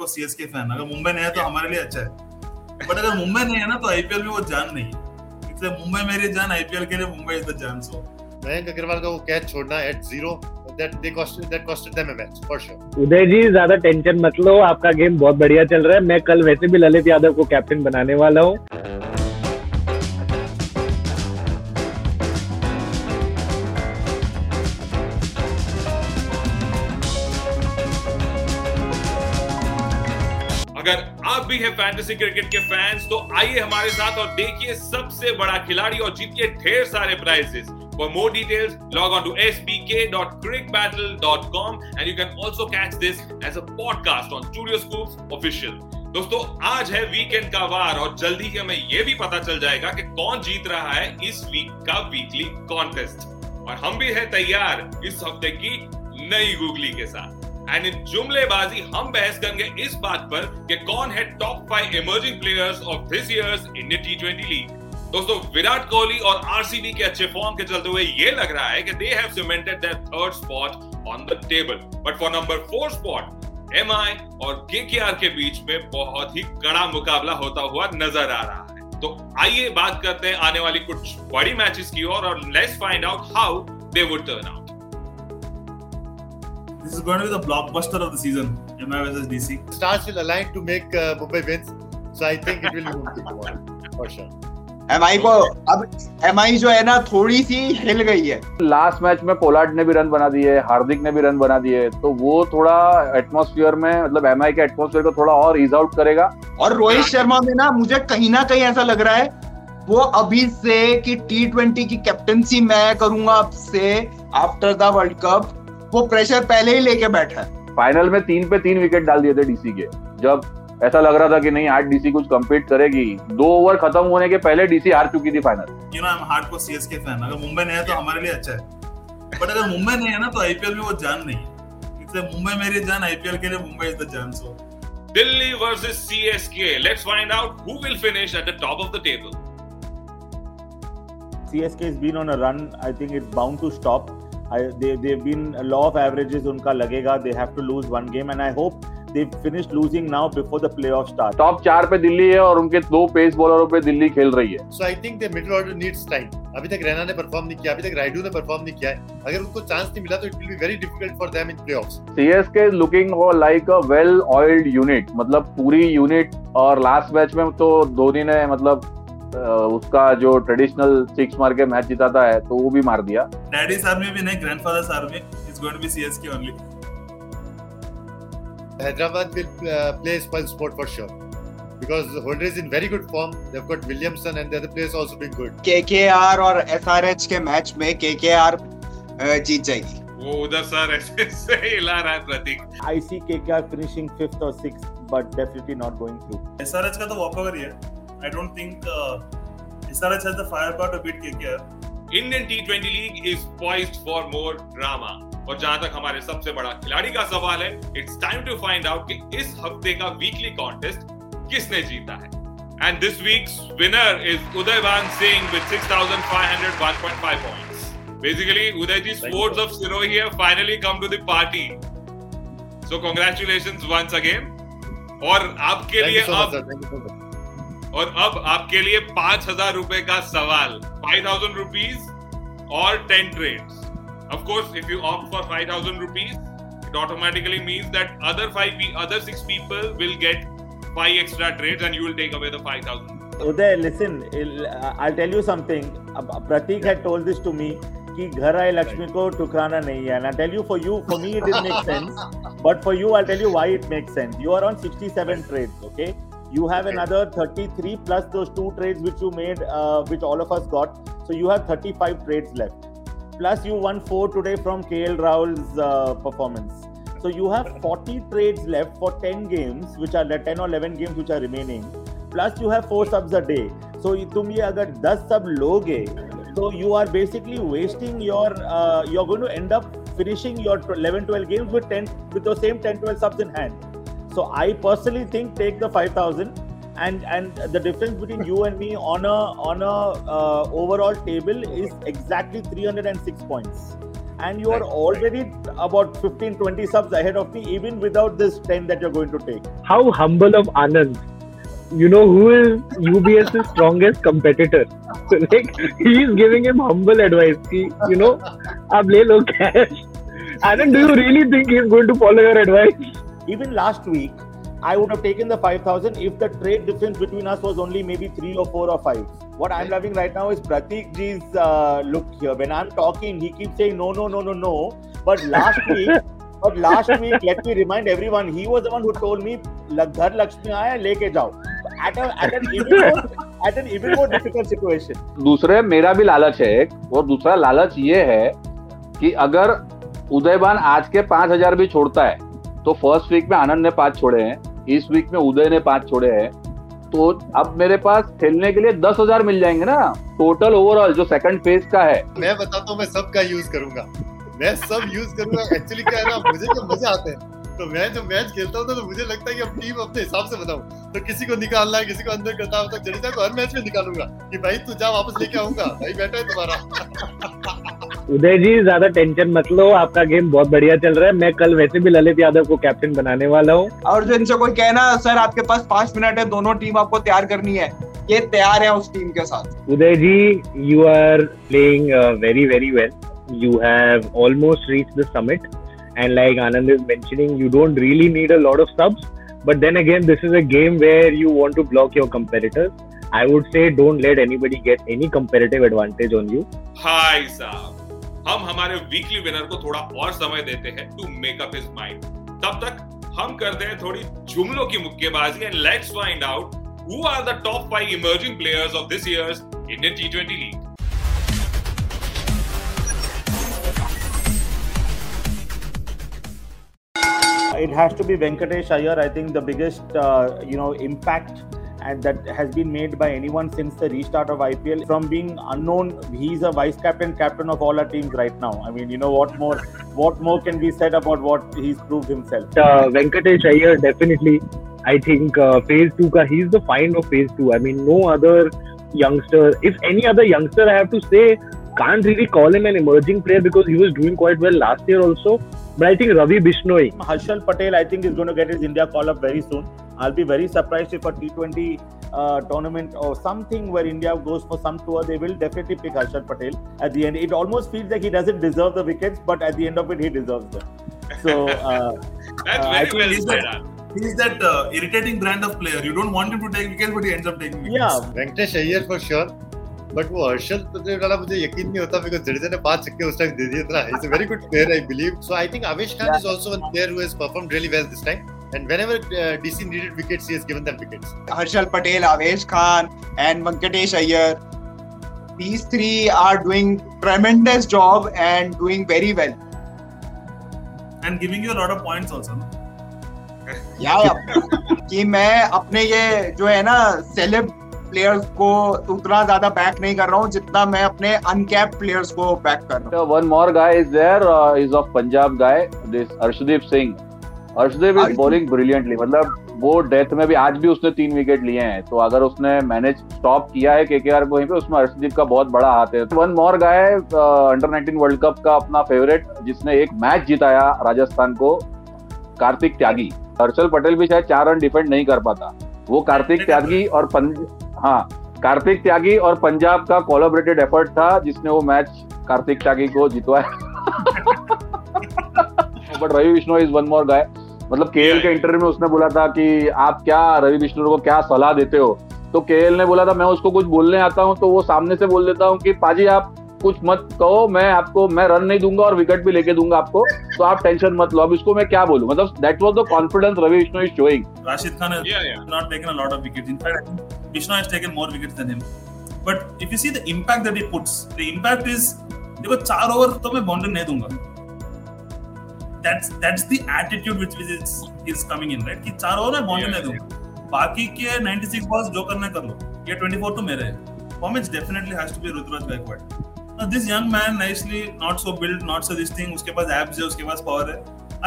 Hardcore CSK fan अगर मुंबई नहीं है तो हमारे लिए अच्छा है। बट अगर मुंबई नहीं है ना तो आईपीएल में वो जान नहीं है। इसलिए मुंबई मेरी जान आईपीएल के लिए मुंबई इज़ द जान सो मयंक अग्रवाल का वो कैच छोड़ना at zero that they cost that costed them a match for sure Uday ji ज़्यादा टेंशन मत लो आपका गेम बहुत बढ़िया चल रहा है। मैं कल वैसे भी ललित यादव को कैप्टन बनाने वाला हूँ। भी हैं फैंटेसी क्रिकेट के फैंस तो आइए हमारे साथ और देखिए सबसे बड़ा खिलाड़ी और जीतिए ढेर सारे prizes For more details, log on to sbk.crickbattle.com and you can also catch this as a podcast on Studio Scoops Official. दोस्तों आज है वीकेंड का वार और जल्दी ही हमें यह भी पता चल जाएगा कि कौन जीत रहा है इस वीक का वीकली कॉन्टेस्ट और हम भी हैं तैयार इस हफ़्ते की नई गूगली के साथ। एंड इन जुमलेबाजी हम बहस करेंगे इस बात पर कि कौन है top five emerging players of this year's Indian T twenty league दोस्तों, विराट कोहली और आरसीबी के अच्छे फॉर्म के चलते हुए ये लग रहा है कि they have cemented their third spot on the table but for number four spot MI और केकेआर के बीच में बहुत ही कड़ा मुकाबला होता हुआ नज़र आ रहा है। तो आइए बात करते हैं आने वाली कुछ बड़ी मैचेस की और let's find out how they would turn out This is going to be the blockbuster of the season, MI versus DC. Stars will align to make uh, Mumbai wins, so I think it will be Mumbai tomorrow for sure. MI को अब जो है ना थोड़ी सी हिल गई है last match में Pollard ने भी रन बना दिए हार्दिक ने भी रन बना दिए तो वो थोड़ा एटमॉस्फेयर में मतलब एमआई के एटमॉस्फेयर को थोड़ा और ईज आउट करेगा और रोहित शर्मा में ना मुझे कहीं ना कहीं ऐसा लग रहा है वो अभी से कि टी ट्वेंटी की कैप्टनसी मैं करूँगा अब से आफ्टर द वर्ल्ड कप वो प्रेशर पहले ही लेके बैठा है फाइनल में तीन पे तीन विकेट डाल दिए थे डीसी के जब ऐसा लग रहा था कि नहीं आज डीसी कुछ कम्पीट करेगी दो ओवर खत्म होने के पहले डीसी हार चुकी थी final you know I am hardcore CSK fan अगर मुंबई नहीं है तो हमारे लिए अच्छा है बट अगर मुंबई नहीं है ना तो आईपीएल में वो जान नहीं है इसलिए मुंबई मेरी जान आईपीएल के लिए मुंबई इज़ द जान सो Delhi versus CSK. Let's find out who will finish at the top of the table. CSK has been on a run. I think it's bound to stop. They they've been a law of averages. उनका लगेगा. They have to lose one game, and I hope they've finished losing now before the playoff start. Top चार पे दिल्ली है और उनके दो pace बॉलरों पे दिल्ली खेल रही है So I think the middle order needs time. अभी तक रैना ने परफॉर्म नहीं किया अभी तक राइडू ने परफॉर्म नहीं किया है अगर उनको चांस नहीं मिला तो it will be very difficult for them in playoffs CSK is looking like a well oiled unit मतलब पूरी यूनिट और लास्ट मैच में तो धोनी ने मतलब उसका जो ट्रेडिशनल सिक्स मार के मैच जिताता है तो वो भी मार दिया डैडीज आर्मी भी नहीं grandfather's army is going to be CSK only Hyderabad will uh, play spoil sport for sure because the holder is in very good form. They've got Williamson and the other players also doing good. KKR और SRH के match में KKR जीत जाएगी वो उधर sir ऐसे से हिला रहा है Prateek I see KKR finishing fifth or sixth, but definitely not going through. SRH का तो वॉकओवर ही है I don't think SRH has the fire power to beat KKR Indian T twenty league is poised for more drama और जहाँ तक हमारे सबसे बड़ा खिलाड़ी का सवाल है it's time to find out कि इस हफ़्ते का वीकली कॉन्टेस्ट किसने जीता है। And this week's winner is Udayvan Singh with 6501.5 points. Basically uday ji sports of sirohi have finally come to the party. So congratulations once again. और आपके Thank लिए so अब और अब आपके लिए पाँच हज़ार रुपए का सवाल। फाइव थाउज़ेंड रुपीज़ और ten trade of course if you opt for five thousand rupees it automatically mean that other five other six people will get five extra trade and you'll take away the five thousand Uday listen I tell you something Prateek had told this to me कि घर आए लक्ष्मी को टुकराना नहीं है। I tell you for you for me it is make sense but for you I tell you why it make sense you are on 67 trade okay? You have another 33 plus those two trades which you made, uh, which all of us got. So you have 35 trades left. Plus you won four today from KL Rahul's uh, performance. So you have 40 trades left for 10 games, which are the 10 or 11 games which are remaining. Plus you have four subs a day. So ये- तुम ये अगर 10 sub लोगे, so you are basically wasting your. Uh, you're going to end up finishing your 11, 12 games with 10 with the same 10, 12 subs in hand. So I personally think take the 5,000 and and the difference between you and me on a on a uh, overall table is exactly 306 points. And you are already about 15 20 subs ahead of me even without this 10 that you're going to take. How humble of anand. You know who is UBS's strongest competitor? So like he is giving him humble advice. Ki, you know ab le lo cash. Anand do you really think he's going to follow your advice? Even last week i would have taken the 5000 if the trade difference between us was only maybe 3 or 4 or 5 what i'm loving right now is pratik ji's uh, look here when i'm talking he keeps saying no no no no no but last week but last week let me remind everyone he was the one who told me "La- ghar lakshmi aaya leke jao at, a, at an even more at an even more difficult situation दूसरे मेरा भी लालच है एक और दूसरा लालच ये है कि अगर उदयबान आज के पाँच हज़ार भी छोड़ता है तो फ़र्स्ट वीक में आनंद ने पाँच छोड़े हैं, इस वीक में उदय ने पाँच छोड़े हैं। तो अब मेरे पास खेलने के लिए दस हज़ार मिल जाएँगे ना टोटल ओवरऑल जो सेकंड फ़ेज़ का है। मैं बताता हूँ, मैं सबका यूज़ करूँगा। मैं सब यूज़ करूँगा। एक्चुअली क्या है ना, मुझे तो मज़े आते हैं। तो मैं जो मैच खेलता हूँ ना तो मुझे लगता है कि अब टीम अपने हिसाब से बनाऊँ तो किसी को निकालना है, किसी को अंदर करता हूँ तो जडेजा को हर मैच में निकालूँगा। कि भाई तू जा वापस लेके आऊँगा। भाई बैठा है तुम्हारा। उदय जी ज़्यादा टेंशन मत लो आपका गेम बहुत बढ़िया चल रहा है। मैं कल वैसे भी ललित यादव को कैप्टन बनाने वाला हूँ। और जो इनसे कोई कहना सर आपके पास पाँच मिनट है दोनों टीम आपको तैयार करनी है। ये तैयार है उस टीम के साथ। Uday ji you are playing very very well you have almost reach the summit and like Anand is mentioning you don't really need a lot of subs but then again this is a game where you want to block your comparators I would say don't let anybody get any comparative advantage on you hi साहब हम हमारे weekly winner को थोड़ा और समय देते हैं to make up his mind तब तक हम करते हैं थोड़ी जुमलों की मुक्केबाजी and let's find out who are the top five emerging players of this year's Indian T twenty league it has to be Venkatesh Iyer. I think the biggest uh, you know impact and that has been made by anyone since the restart of IPL. From being unknown, he's a vice captain, captain of all our teams right now. I mean, you know what more, what more can be said about what he's proved himself? Uh, Venkatesh Iyer definitely. I think uh, phase two ka he's the find of phase two. I mean, no other youngster. If any other youngster, I have to say, can't really call him an emerging player because he was doing quite well last year also. But I think Ravi Bishnoi, Harshal Patel, I think, is going to get his India call up very soon. I'll be very surprised if a T20 uh, tournament or something where India goes for some tour, they will definitely pick Harshal Patel at the end. It almost feels like he doesn't deserve the wickets, but at the end of it, he deserves them. So, uh, That's Uh, I very think well he's said. the- He's that uh, irritating brand of player. You don't want him to take wickets, but he ends up taking wickets. yeah, Venkatesh Iyer for sure but वो हर्षल पटेल वाला मुझे यकीन नहीं होता because Jadeja ने पांच छक्के उस टाइम दे दिए थे ना is a very good player I believe so I think Avesh Khan is also one player who has performed really well this time and whenever uh, DC needed wickets he has given them wickets Harshal Patel Avesh Khan and Venkatesh Iyer these three are doing tremendous job and doing very well And giving you a lot of points also. या कि मैं अपने ये जो है ना celeb players को उतना ज़्यादा बैक नहीं कर रहा हूँ जितना मैं अपने अनकैप प्लेयर्स को बैक कर रहा हूँ one more guy is there uh, is of Punjab guy this Arshdeep Singh is is brilliantly मतलब वो डेथ में भी आज भी उसने तीन विकेट लिए हैं। तो अगर उसने मैनेज स्टॉप किया है केकेआर को वहीं पे उसमें अर्शदीप का बहुत बड़ा हाथ है। One more guy under 19 world cup का अपना फेवरेट जिसने एक मैच जिताया राजस्थान को कार्तिक त्यागी। हर्षल पटेल भी शायद चार रन डिफेंड नहीं कर पाता। वो कार्तिक त्यागी और पंज हाँ कार्तिक त्यागी और पंजाब का कोलाबरेटेड एफर्ट था जिसने वो मैच कार्तिक त्यागी को जितवाया। But Ravi Vishnu is one more guy मतलब केएल के इंटरव्यू में उसने बोला था कि आप क्या रवि विष्णु को क्या सलाह देते हो तो केएल ने बोला था मैं उसको कुछ बोलने आता हूँ तो वो सामने से बोल देता हूँ कि पाजी आप कुछ मत कहो मैं आपको मैं रन नहीं दूँगा और विकेट भी लेके दूँगा आपको तो आप टेंशन मत लो अब इसको मैं क्या बोलूँ मतलब that was the confidence Ravi Vishnu is showing Rashid Khan has Yeah, yeah. not taken a lot of wickets. In fact, I think Vishnu has taken more wickets than him. But if you see the impact that he puts, the impact is देखो चार over तो मैं boundary नहीं दूँगा that's that's the attitude which is is coming in right कि चार over में boundary नहीं दूँगा बाकी के 96 बॉल्स जो करना है कर लो ये 24 तो मेरे है performance definitely has to be Ruturaj Gaikwad now this young man nicely not so built not so this thing उसके पास abs है उसके पास power है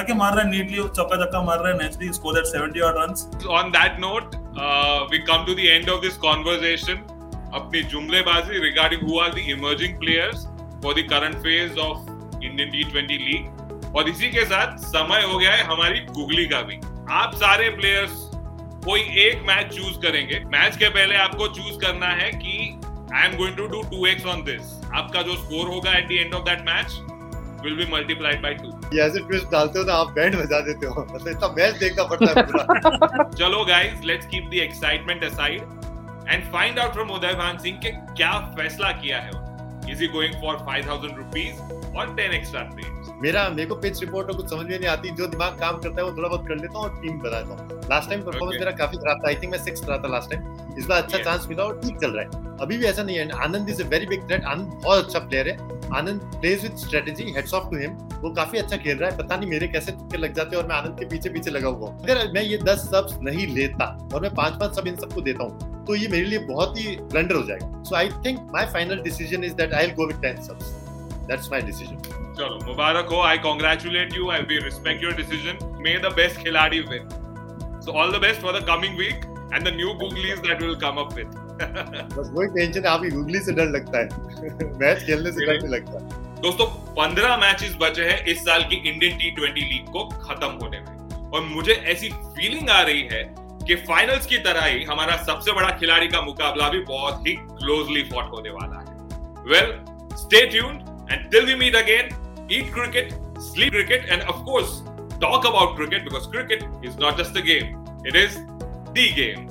आके मार रहा है नीटली चौका चक्का मार रहा है nicely score that 70 odd runs On that note, uh, we come to the end of this conversation. अपनी जुमलेबाजी regarding who are the emerging players for the current phase of T twenty league और इसी के साथ समय हो गया है हमारी गुगली का भी। आप सारे प्लेयर्स कोई एक मैच चूज़ करेंगे। मैच के पहले आपको चूज़ करना है कि I am going to do two X on this आपका जो स्कोर होगा at the end of that match will be multiplied by two ऐसे ट्विस्ट डालते हो ना आप बैंड बजा देते हो। मतलब इतना मैच देखना पड़ता है पूरा। चलो guys let's keep the excitement aside and find out from Uday Bhan Singh के क्या फैसला किया है। Is he going for 5000 rupees और 10 एक्स्ट्रा ट्रेड्स मेरा मेरे को पिच रिपोर्ट और कुछ समझ में नहीं आती जो दिमाग काम करता है वो थोड़ा बहुत कर लेता हूँ और टीम बनाता हूँ। लास्ट टाइम परफॉर्मेंस मेरा काफ़ी खराब था आई थिंक मैं सिक्स रहा था लास्ट टाइम इस बार अच्छा चांस मिला और ठीक चल रहा है। अभी भी ऐसा नहीं है। Anand is a very big threat Anand बहुत अच्छा प्लेयर है। Anand plays with strategy hats off to him वो काफ़ी अच्छा खेल रहा है। पता नहीं मेरे कैसे तुक्के लग जाते हैं और मैं आनंद के पीछे पीछे लगा हुआ अगर मैं ये दस सब्स नहीं लेता और मैं पाँच पाँच सब इन सबको देता हूँ तो ये मेरे लिए बहुत ही ब्लंडर हो जाएगा। So I think my final decision is that I will go with ten subs that's my decision चलो मुबारक हो I congratulate you I we respect your decision may the best खिलाड़ी win so all the best for the coming week and the new googlies that will come up with बस वही tension है अभी googly से डर लगता है। Match खेलने से डर नहीं लगता। दोस्तों 15 मैचेस बचे हैं इस साल की इंडियन टी ट्वेंटी लीग को खत्म होने में। और मुझे ऐसी फीलिंग आ रही है कि फाइनल्स की तरह ही हमारा सबसे बड़ा खिलाड़ी का मुकाबला भी बहुत ही क्लोजली फॉट होने वाला है। Well stay tuned and till we meet again eat cricket, sleep cricket, and of course, talk about cricket because cricket is not just a game, it is the game.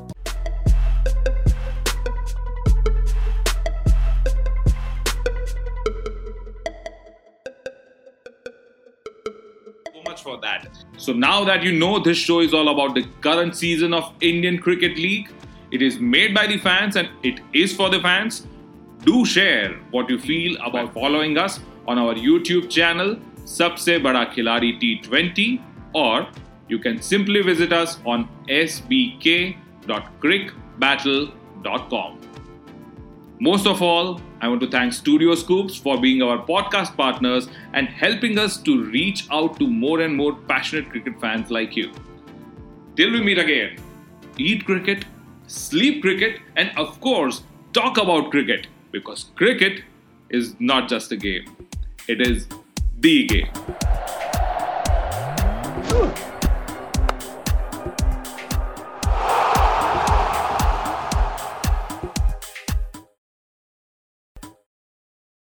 So much for that. So now that you know this show is all about the current season of Indian Cricket League, it is made by the fans and it is for the fans. Do share what you feel about following us on our YouTube channel Sabse Bada Khiladi T20 or you can simply visit us on sbk.crickbattle.com. Most of all, I want to thank Studio Scoops for being our podcast partners and helping us to reach out to more and more passionate cricket fans like you. Till we meet again, eat cricket, sleep cricket, and of course, talk about cricket because cricket is not just a game, it is the game.